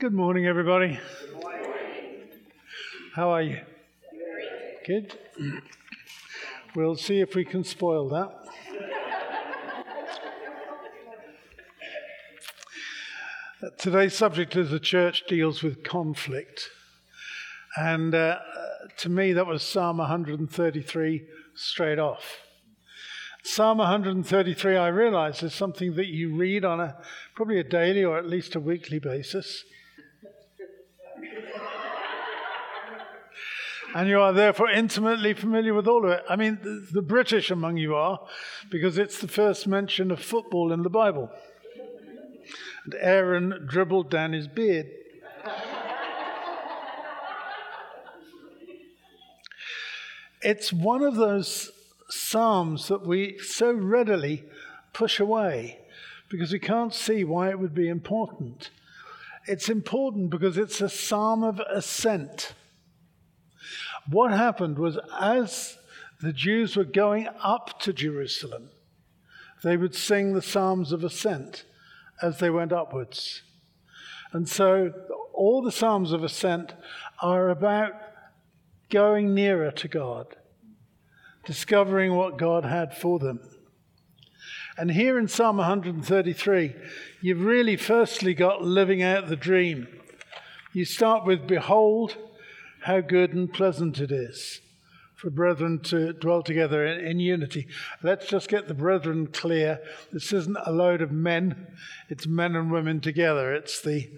Good morning, everybody. How are you? Good. We'll see if we can spoil that. Today's subject as a church deals with conflict. And uh, to me, that was Psalm 133 straight off. Psalm 133, I realize, is something that you read on a probably a daily or at least a weekly basis. And you are therefore intimately familiar with all of it. I mean, the, the British among you are, because it's the first mention of football in the Bible. And Aaron dribbled down his beard. it's one of those psalms that we so readily push away because we can't see why it would be important. It's important because it's a psalm of ascent. What happened was as the Jews were going up to Jerusalem, they would sing the psalms of ascent as they went upwards. And so all the psalms of ascent are about going nearer to God, discovering what God had for them. And here in Psalm 133, you've really firstly got living out the dream. You start with, Behold, how good and pleasant it is for brethren to dwell together in, in, unity. Let's just get the brethren clear. This isn't a load of men, it's men and women together. It's the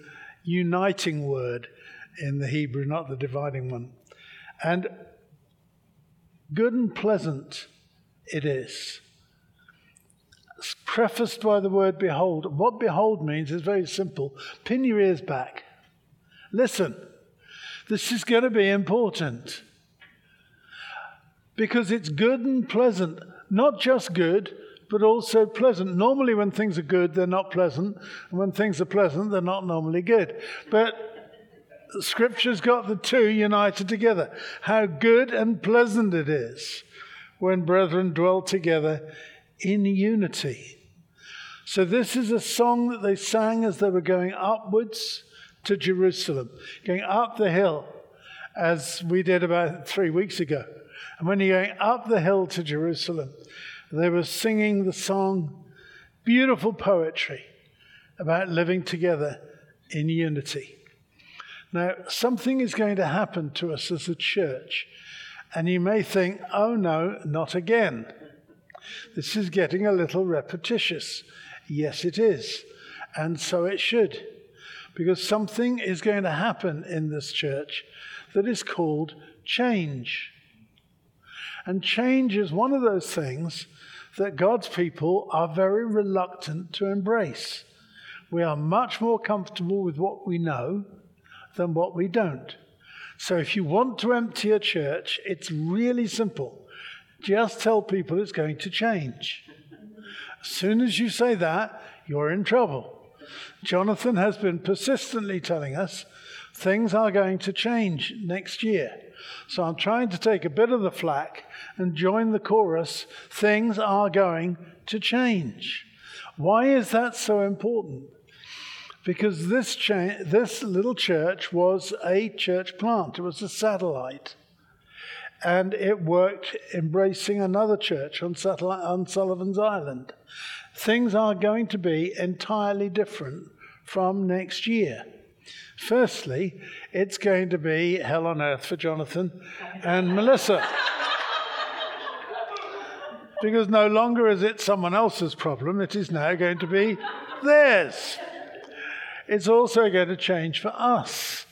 uniting word in the Hebrew, not the dividing one. And good and pleasant it is. It's prefaced by the word behold. What behold means is very simple pin your ears back. Listen. This is going to be important because it's good and pleasant, not just good, but also pleasant. Normally, when things are good, they're not pleasant, and when things are pleasant, they're not normally good. But Scripture's got the two united together. How good and pleasant it is when brethren dwell together in unity. So, this is a song that they sang as they were going upwards to Jerusalem, going up the hill, as we did about three weeks ago. And when you're going up the hill to Jerusalem, they were singing the song, beautiful poetry about living together in unity. Now, something is going to happen to us as a church, and you may think, oh no, not again. This is getting a little repetitious. Yes, it is, and so it should because something is going to happen in this church that is called change. And change is one of those things that God's people are very reluctant to embrace. We are much more comfortable with what we know than what we don't. So if you want to empty a church, it's really simple. Just tell people it's going to change. As soon as you say that, you're in trouble. Jonathan has been persistently telling us things are going to change next year. So I'm trying to take a bit of the flack and join the chorus. Things are going to change. Why is that so important? Because this, cha- this little church was a church plant, it was a satellite. And it worked embracing another church on, on Sullivan's Island things are going to be entirely different from next year. Firstly, it's going to be hell on earth for Jonathan and Melissa. because no longer is it someone else's problem, it is now going to be theirs. It's also going to change for us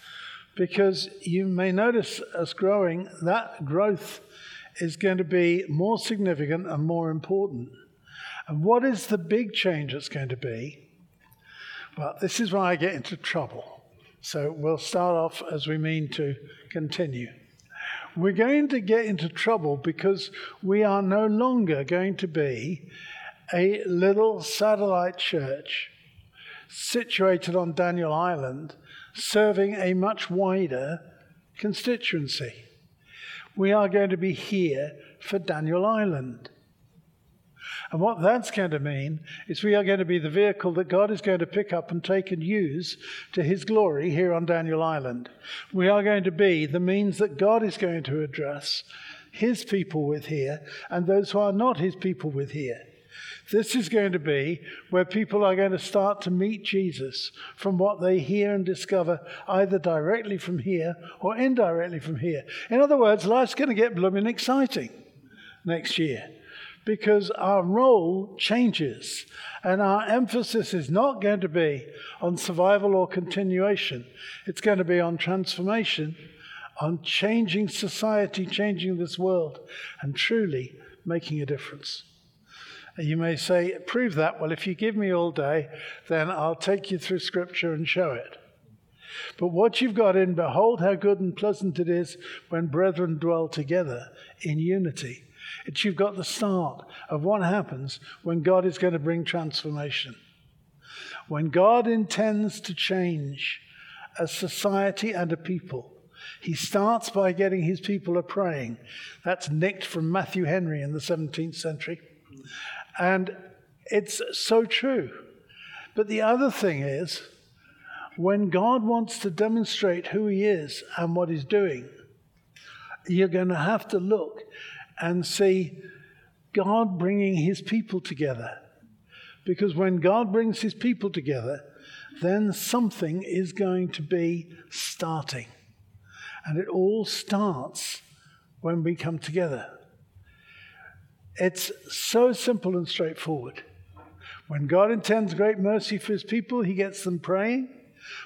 because you may notice us growing, that growth is going to be more significant and more important. And what is the big change that's going to be? Well, this is where I get into trouble. So we'll start off as we mean to continue. We're going to get into trouble because we are no longer going to be a little satellite church situated on Daniel Island serving a much wider constituency. We are going to be here for Daniel Island. And what that's going to mean is we are going to be the vehicle that God is going to pick up and take and use to his glory here on Daniel Island. We are going to be the means that God is going to address his people with here and those who are not his people with here. This is going to be where people are going to start to meet Jesus from what they hear and discover either directly from here or indirectly from here. In other words, life's going to get blooming exciting next year because our role changes and our emphasis is not going to be on survival or continuation. It's going to be on transformation, on changing society, changing this world, and truly making a difference. You may say, prove that. Well, if you give me all day, then I'll take you through Scripture and show it. But what you've got in, behold how good and pleasant it is when brethren dwell together in unity. It's you've got the start of what happens when God is going to bring transformation. When God intends to change a society and a people, he starts by getting his people a praying. That's nicked from Matthew Henry in the 17th century. And it's so true. But the other thing is, when God wants to demonstrate who He is and what He's doing, you're going to have to look and see God bringing His people together. Because when God brings His people together, then something is going to be starting. And it all starts when we come together. It's so simple and straightforward. When God intends great mercy for his people, he gets them praying.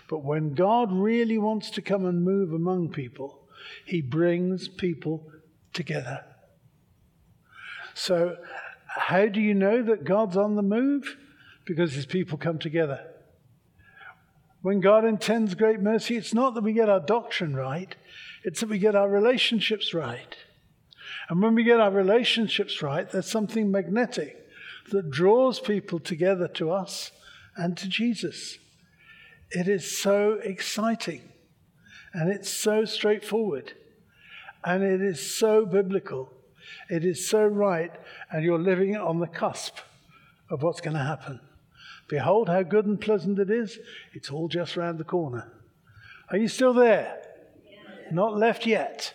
But when God really wants to come and move among people, he brings people together. So, how do you know that God's on the move? Because his people come together. When God intends great mercy, it's not that we get our doctrine right, it's that we get our relationships right. And when we get our relationships right, there's something magnetic that draws people together to us and to Jesus. It is so exciting and it's so straightforward and it is so biblical. It is so right, and you're living on the cusp of what's going to happen. Behold, how good and pleasant it is. It's all just round the corner. Are you still there? Not left yet.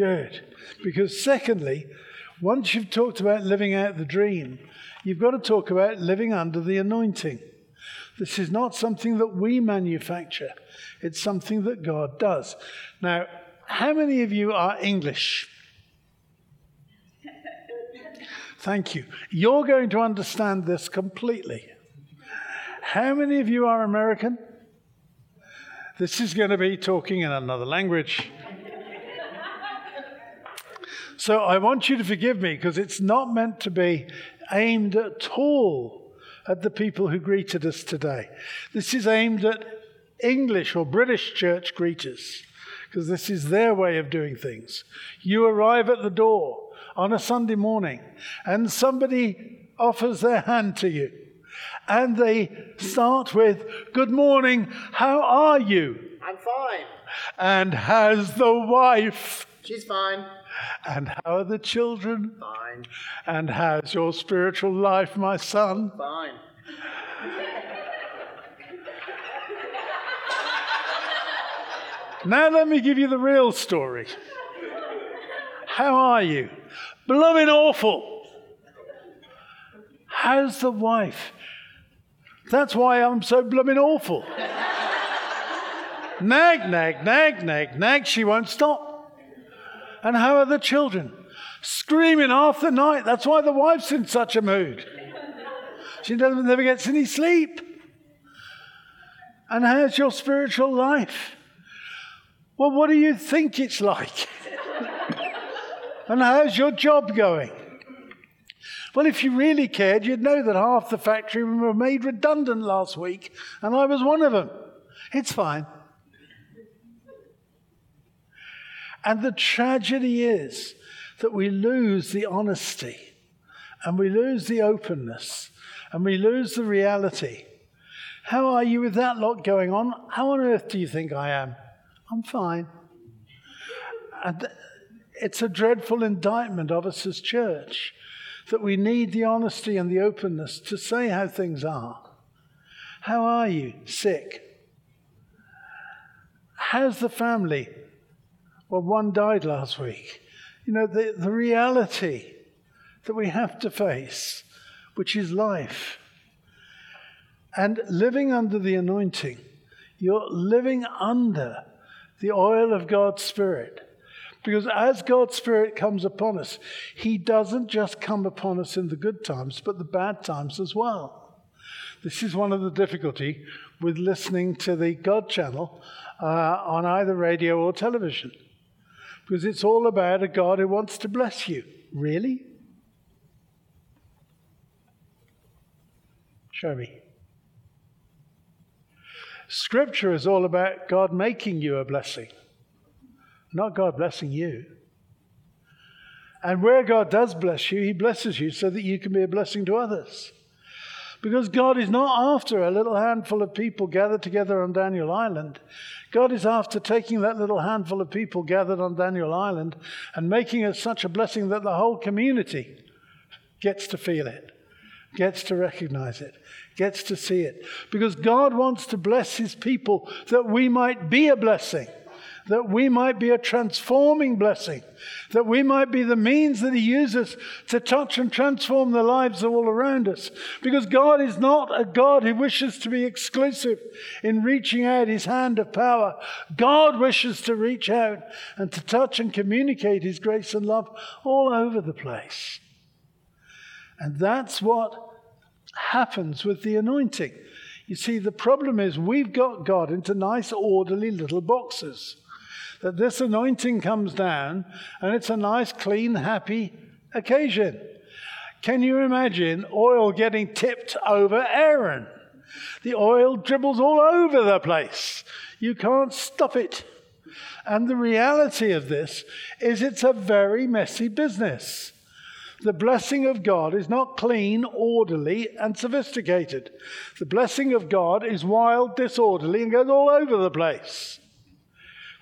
Good. Because, secondly, once you've talked about living out the dream, you've got to talk about living under the anointing. This is not something that we manufacture, it's something that God does. Now, how many of you are English? Thank you. You're going to understand this completely. How many of you are American? This is going to be talking in another language. So I want you to forgive me because it's not meant to be aimed at all at the people who greeted us today. This is aimed at English or British church greeters because this is their way of doing things. You arrive at the door on a Sunday morning and somebody offers their hand to you and they start with, Good morning, how are you? I'm fine. And how's the wife? She's fine. And how are the children? Fine. And how's your spiritual life, my son? Fine. Now let me give you the real story. How are you? Blooming awful. How's the wife? That's why I'm so blooming awful. nag, nag, nag, nag, nag. She won't stop. And how are the children? Screaming half the night. That's why the wife's in such a mood. She never, gets any sleep. And how's your spiritual life? Well, what do you think it's like? and how's your job going? Well, if you really cared, you'd know that half the factory were made redundant last week, and I was one of them. It's fine. And the tragedy is that we lose the honesty and we lose the openness and we lose the reality. How are you with that lot going on? How on earth do you think I am? I'm fine. And it's a dreadful indictment of us as church that we need the honesty and the openness to say how things are. How are you? Sick. How's the family? Well, one died last week. You know, the, the reality that we have to face, which is life. And living under the anointing, you're living under the oil of God's Spirit. Because as God's Spirit comes upon us, He doesn't just come upon us in the good times, but the bad times as well. This is one of the difficulty with listening to the God channel uh, on either radio or television. Because it's all about a God who wants to bless you. Really? Show me. Scripture is all about God making you a blessing not God blessing you. And where God does bless you, He blesses you so that you can be a blessing to others. Because God is not after a little handful of people gathered together on Daniel Island. God is after taking that little handful of people gathered on Daniel Island and making it such a blessing that the whole community gets to feel it, gets to recognize it, gets to see it. Because God wants to bless His people that we might be a blessing that we might be a transforming blessing, that we might be the means that He uses to touch and transform the lives of all around us. Because God is not a God who wishes to be exclusive in reaching out His hand of power. God wishes to reach out and to touch and communicate His grace and love all over the place. And that's what happens with the anointing. You see, the problem is we've got God into nice, orderly little boxes that this anointing comes down and it's a nice, clean, happy occasion. Can you imagine oil getting tipped over Aaron? The oil dribbles all over the place. You can't stop it. And the reality of this is it's a very messy business. The blessing of God is not clean, orderly, and sophisticated. The blessing of God is wild, disorderly, and goes all over the place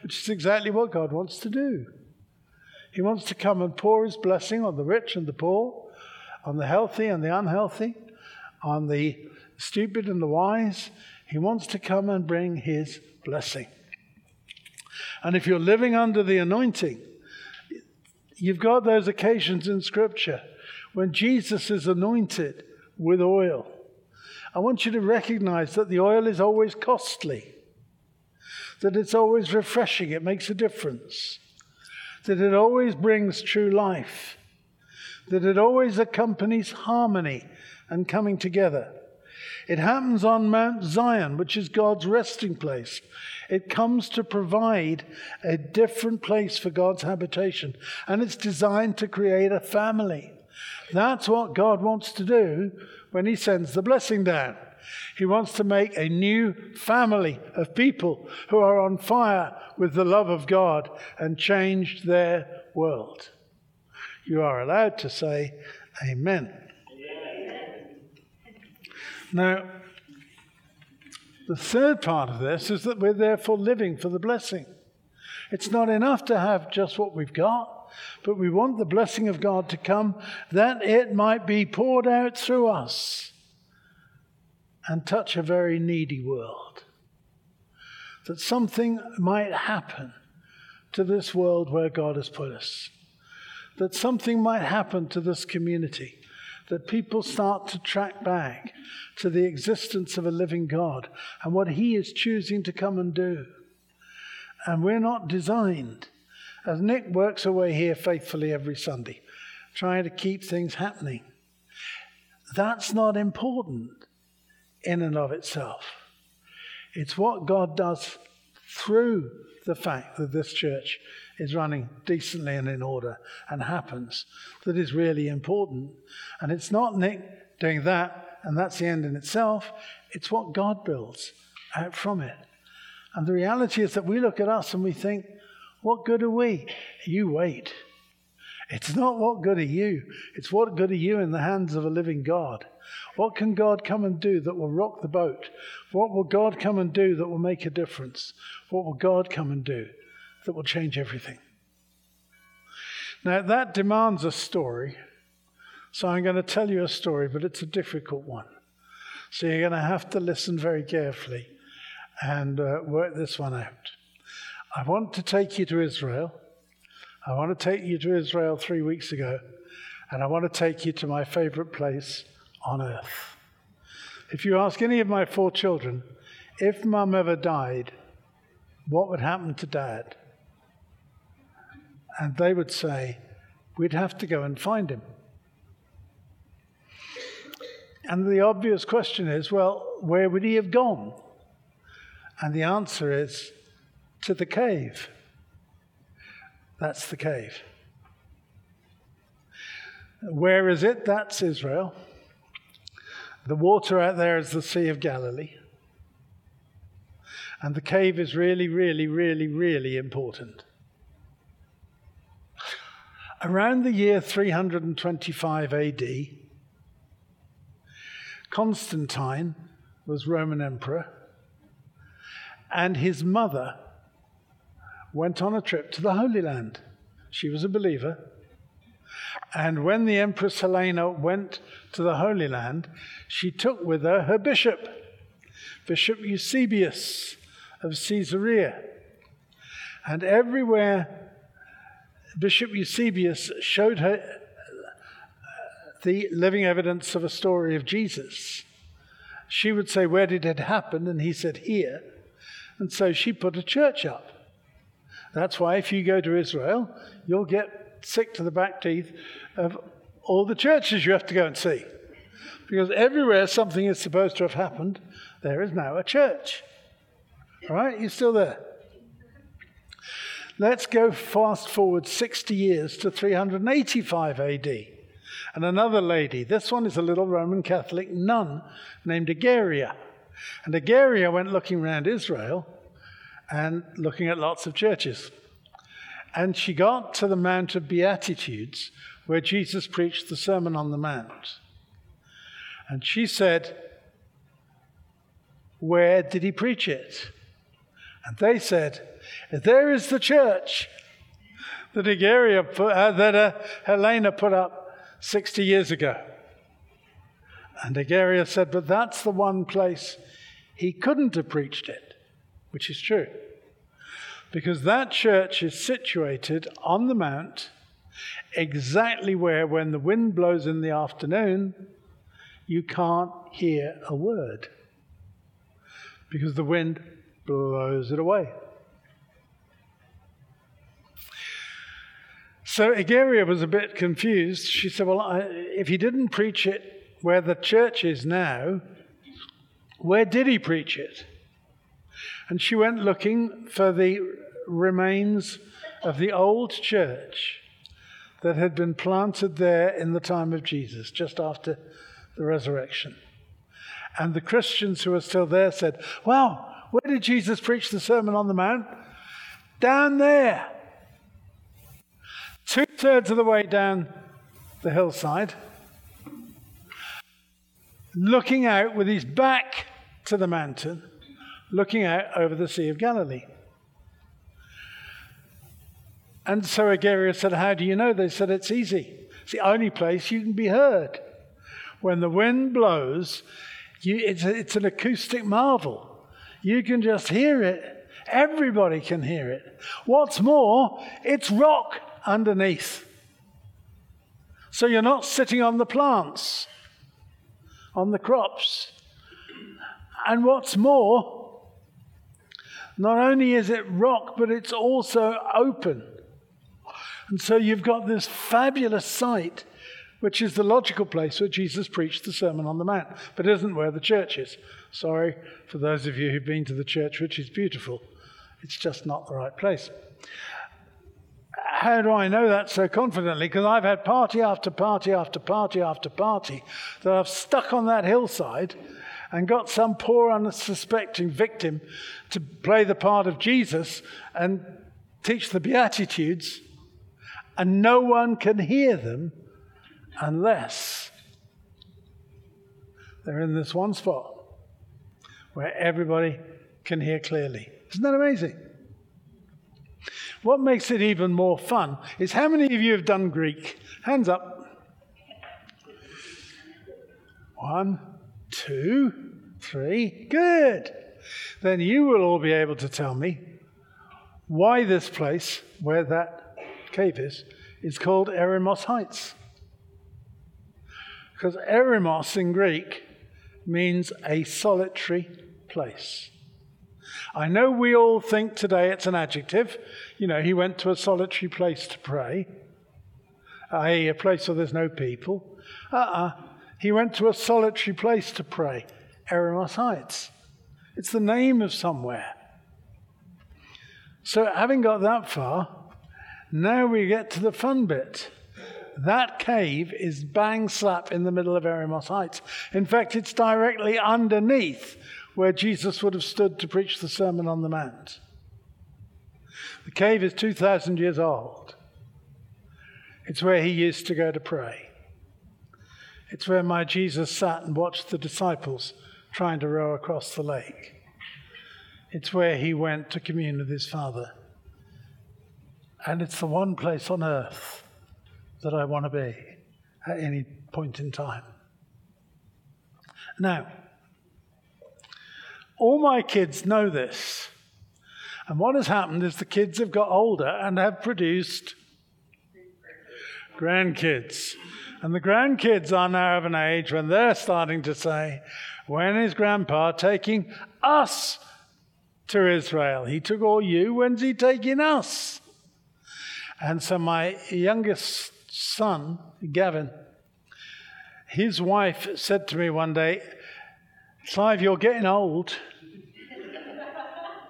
which is exactly what God wants to do. He wants to come and pour his blessing on the rich and the poor, on the healthy and the unhealthy, on the stupid and the wise. He wants to come and bring his blessing. And if you're living under the anointing, you've got those occasions in Scripture when Jesus is anointed with oil. I want you to recognize that the oil is always costly that it's always refreshing, it makes a difference, that it always brings true life, that it always accompanies harmony and coming together. It happens on Mount Zion, which is God's resting place. It comes to provide a different place for God's habitation, and it's designed to create a family. That's what God wants to do when He sends the blessing down. He wants to make a new family of people who are on fire with the love of God and change their world. You are allowed to say, Amen. Amen. Now, the third part of this is that we're therefore living for the blessing. It's not enough to have just what we've got, but we want the blessing of God to come that it might be poured out through us and touch a very needy world. That something might happen to this world where God has put us. That something might happen to this community. That people start to track back to the existence of a living God and what He is choosing to come and do. And we're not designed, as Nick works away here faithfully every Sunday, trying to keep things happening. That's not important in and of itself. It's what God does through the fact that this church is running decently and in order and happens that is really important. And it's not Nick doing that and that's the end in itself, it's what God builds out from it. And the reality is that we look at us and we think, what good are we? You wait. It's not what good are you, it's what good are you in the hands of a living God. What can God come and do that will rock the boat? What will God come and do that will make a difference? What will God come and do that will change everything? Now, that demands a story. So I'm going to tell you a story, but it's a difficult one. So you're going to have to listen very carefully and uh, work this one out. I want to take you to Israel. I want to take you to Israel three weeks ago, and I want to take you to my favorite place on earth. If you ask any of my four children, if mum ever died, what would happen to dad? And they would say, we'd have to go and find him. And the obvious question is, well, where would he have gone? And the answer is to the cave. That's the cave. Where is it? That's Israel. The water out there is the Sea of Galilee. And the cave is really, really, really, really important. Around the year 325 AD, Constantine was Roman emperor, and his mother went on a trip to the Holy Land. She was a believer. And when the Empress Helena went to the Holy Land, she took with her her bishop, Bishop Eusebius of Caesarea. And everywhere Bishop Eusebius showed her the living evidence of a story of Jesus. She would say, Where did it happen? And he said, Here. And so she put a church up. That's why if you go to Israel, you'll get sick to the back teeth of all the churches you have to go and see. Because everywhere something is supposed to have happened, there is now a church. All right? You're still there? Let's go fast forward 60 years to 385 AD and another lady. This one is a little Roman Catholic nun named Egeria. And Egeria went looking around Israel and looking at lots of churches. And she got to the Mount of Beatitudes where Jesus preached the Sermon on the Mount. And she said, Where did he preach it? And they said, There is the church that, put, uh, that uh, Helena put up 60 years ago. And Egeria said, But that's the one place he couldn't have preached it, which is true. Because that church is situated on the mount, exactly where, when the wind blows in the afternoon, you can't hear a word. Because the wind blows it away. So Egeria was a bit confused. She said, Well, I, if he didn't preach it where the church is now, where did he preach it? And she went looking for the remains of the old church that had been planted there in the time of Jesus, just after the resurrection. And the Christians who were still there said, Well, where did Jesus preach the Sermon on the Mount? Down there two thirds of the way down the hillside, looking out with his back to the mountain, looking out over the Sea of Galilee. And so Egeria said, How do you know? They said, It's easy. It's the only place you can be heard. When the wind blows, you, it's, it's an acoustic marvel. You can just hear it. Everybody can hear it. What's more, it's rock underneath. So you're not sitting on the plants, on the crops. And what's more, not only is it rock, but it's also open. And so you've got this fabulous site, which is the logical place where Jesus preached the Sermon on the Mount, but isn't where the church is. Sorry for those of you who've been to the church, which is beautiful. It's just not the right place how do I know that so confidently? Because I've had party after party after party after party that I've stuck on that hillside and got some poor unsuspecting victim to play the part of Jesus and teach the Beatitudes, and no one can hear them unless they're in this one spot where everybody can hear clearly. Isn't that amazing? What makes it even more fun is how many of you have done Greek? Hands up. One, two, three. Good. Then you will all be able to tell me why this place, where that cave is, is called Eremos Heights. Because Eremos in Greek means a solitary place. I know we all think today it's an adjective. You know, he went to a solitary place to pray, a, a place where there's no people. Uh uh-uh. uh He went to a solitary place to pray, Eremos Heights. It's the name of somewhere. So, having got that far, now we get to the fun bit. That cave is bang slap in the middle of Eremos Heights. In fact, it's directly underneath where Jesus would have stood to preach the Sermon on the Mount. The cave is 2,000 years old. It's where he used to go to pray. It's where my Jesus sat and watched the disciples trying to row across the lake. It's where he went to commune with his Father. And it's the one place on earth that I want to be at any point in time. Now, all my kids know this. And what has happened is the kids have got older and have produced grandkids. And the grandkids are now of an age when they're starting to say, When is grandpa taking us to Israel? He took all you, when's he taking us? And so my youngest son, Gavin, his wife said to me one day, Clive, you're getting old.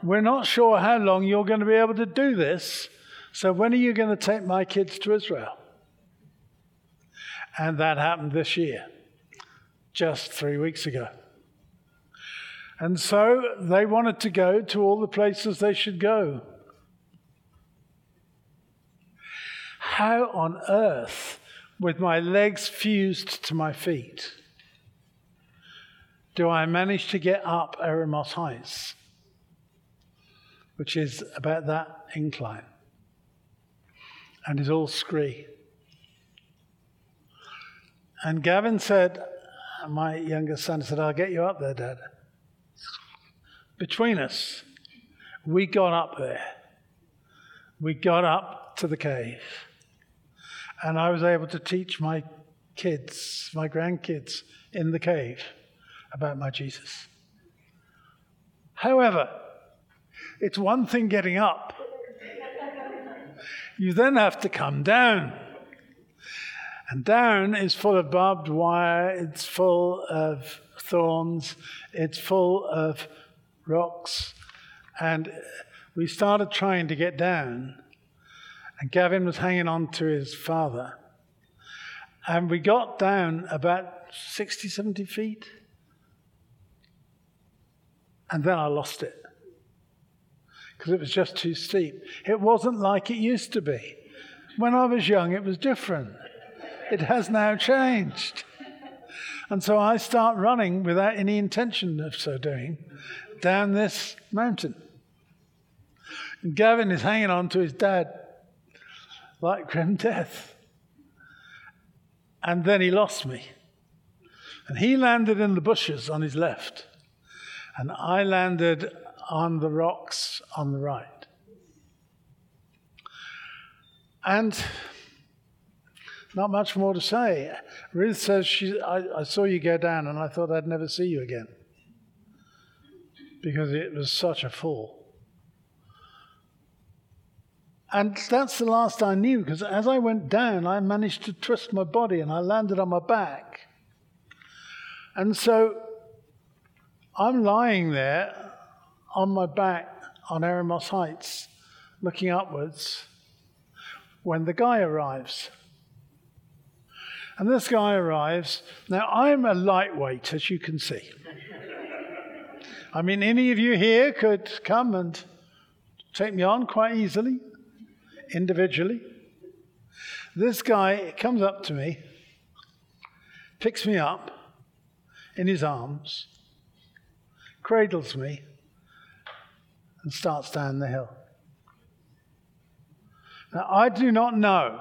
We're not sure how long you're going to be able to do this. So when are you going to take my kids to Israel? And that happened this year, just three weeks ago. And so they wanted to go to all the places they should go. How on earth, with my legs fused to my feet, do I manage to get up Eremos Heights, which is about that incline and is all scree? And Gavin said, my youngest son said, I'll get you up there, Dad. Between us, we got up there. We got up to the cave. And I was able to teach my kids, my grandkids in the cave about my Jesus. However, it's one thing getting up, you then have to come down. And down is full of barbed wire, it's full of thorns, it's full of rocks. And we started trying to get down, and Gavin was hanging on to his father. And we got down about 60, 70 feet. And then I lost it because it was just too steep. It wasn't like it used to be. When I was young, it was different. It has now changed. And so I start running without any intention of so doing down this mountain. And Gavin is hanging on to his dad like grim death. And then he lost me. And he landed in the bushes on his left. And I landed on the rocks on the right. And not much more to say. Ruth says, she, I, I saw you go down and I thought I'd never see you again because it was such a fall. And that's the last I knew because as I went down, I managed to twist my body and I landed on my back. And so I'm lying there on my back on Eremos Heights, looking upwards, when the guy arrives. And this guy arrives. Now, I'm a lightweight, as you can see. I mean, any of you here could come and take me on quite easily, individually. This guy comes up to me, picks me up in his arms, cradles me, and starts down the hill. Now, I do not know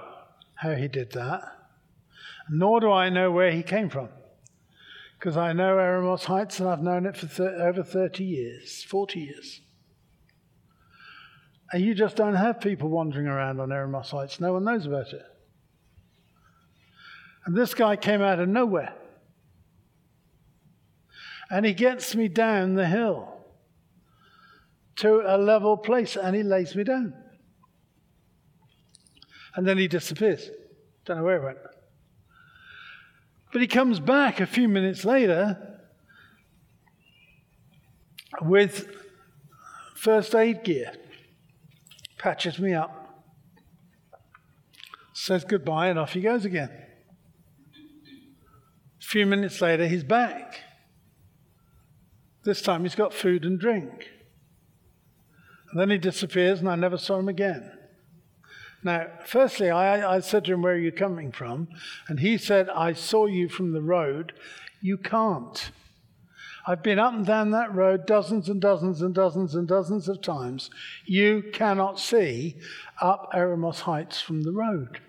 how he did that, nor do I know where he came from, because I know Eremos Heights and I've known it for over 30 years, 40 years. And you just don't have people wandering around on Eremos Heights. No one knows about it. And this guy came out of nowhere. And he gets me down the hill to a level place and he lays me down. And then he disappears. Don't know where he went. But he comes back a few minutes later with first aid gear, patches me up, says goodbye, and off he goes again. A few minutes later, he's back. This time he's got food and drink. And then he disappears, and I never saw him again. Now, firstly, I, I said to him, Where are you coming from? And he said, I saw you from the road. You can't. I've been up and down that road dozens and dozens and dozens and dozens of times. You cannot see up Eremos Heights from the road.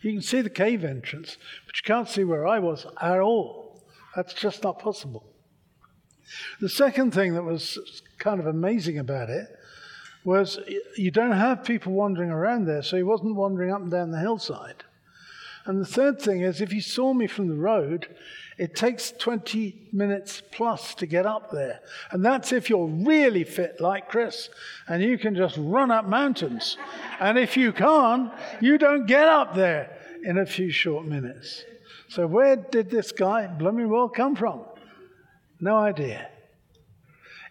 You can see the cave entrance, but you can't see where I was at all. That's just not possible. The second thing that was kind of amazing about it was you don't have people wandering around there, so he wasn't wandering up and down the hillside. And the third thing is, if you saw me from the road, it takes 20 minutes plus to get up there. And that's if you're really fit like Chris and you can just run up mountains. And if you can't, you don't get up there in a few short minutes. So, where did this guy, blooming well, come from? No idea.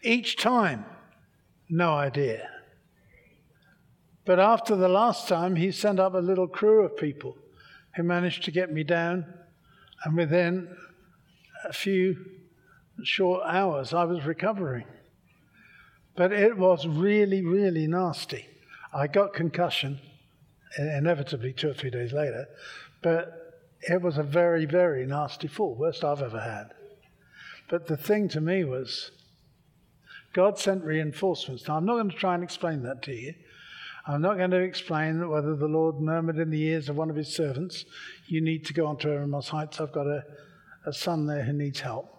Each time, no idea. But after the last time, he sent up a little crew of people who managed to get me down. And within a few short hours, I was recovering. But it was really, really nasty. I got concussion, inevitably two or three days later, but it was a very, very nasty fall, worst I've ever had. But the thing to me was, God sent reinforcements. Now, I'm not going to try and explain that to you. I'm not going to explain whether the Lord murmured in the ears of one of his servants, You need to go on to Eremos Heights. I've got a, a son there who needs help.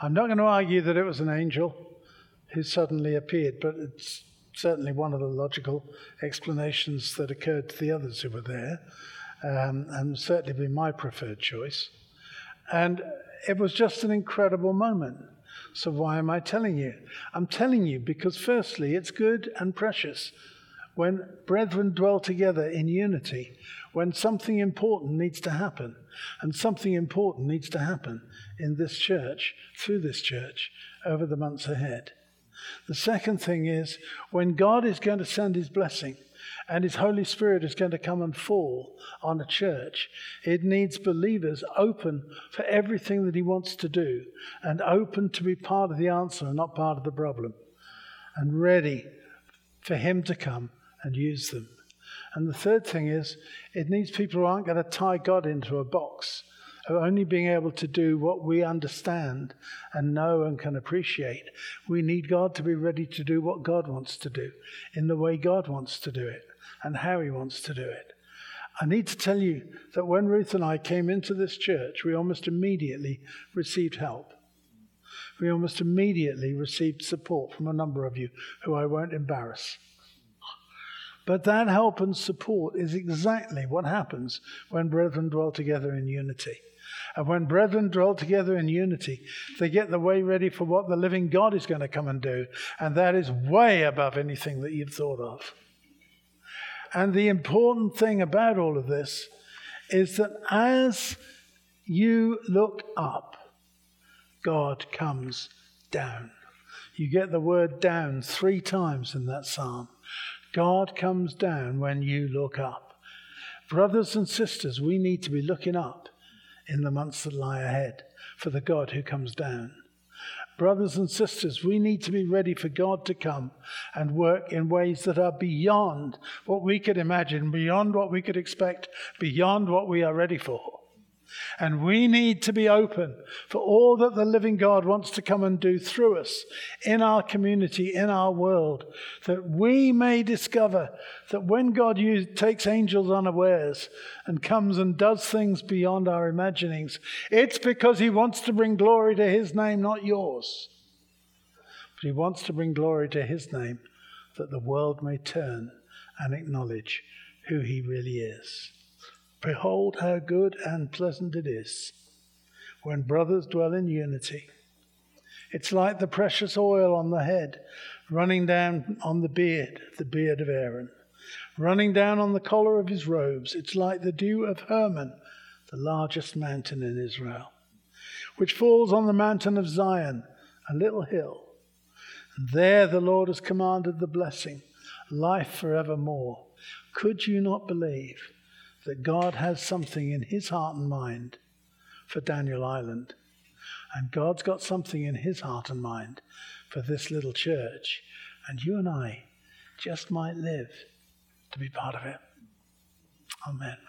I'm not going to argue that it was an angel who suddenly appeared, but it's certainly one of the logical explanations that occurred to the others who were there, um, and certainly be my preferred choice. And it was just an incredible moment. So, why am I telling you? I'm telling you because, firstly, it's good and precious when brethren dwell together in unity, when something important needs to happen, and something important needs to happen in this church, through this church, over the months ahead. The second thing is when God is going to send his blessing and his Holy Spirit is going to come and fall on a church, it needs believers open for everything that he wants to do and open to be part of the answer and not part of the problem and ready for him to come and use them. And the third thing is, it needs people who aren't going to tie God into a box, of only being able to do what we understand and know and can appreciate. We need God to be ready to do what God wants to do, in the way God wants to do it, and how He wants to do it. I need to tell you that when Ruth and I came into this church, we almost immediately received help. We almost immediately received support from a number of you who I won't embarrass. But that help and support is exactly what happens when brethren dwell together in unity. And when brethren dwell together in unity, they get the way ready for what the living God is going to come and do. And that is way above anything that you've thought of. And the important thing about all of this is that as you look up, God comes down. You get the word down three times in that psalm. God comes down when you look up. Brothers and sisters, we need to be looking up in the months that lie ahead for the God who comes down. Brothers and sisters, we need to be ready for God to come and work in ways that are beyond what we could imagine, beyond what we could expect, beyond what we are ready for. And we need to be open for all that the living God wants to come and do through us in our community, in our world, that we may discover that when God use, takes angels unawares and comes and does things beyond our imaginings, it's because he wants to bring glory to his name, not yours. But he wants to bring glory to his name that the world may turn and acknowledge who he really is. Behold, how good and pleasant it is when brothers dwell in unity. It's like the precious oil on the head running down on the beard, the beard of Aaron, running down on the collar of his robes. It's like the dew of Hermon, the largest mountain in Israel, which falls on the mountain of Zion, a little hill. And there the Lord has commanded the blessing, life forevermore. Could you not believe? That God has something in his heart and mind for Daniel Island. And God's got something in his heart and mind for this little church. And you and I just might live to be part of it. Amen.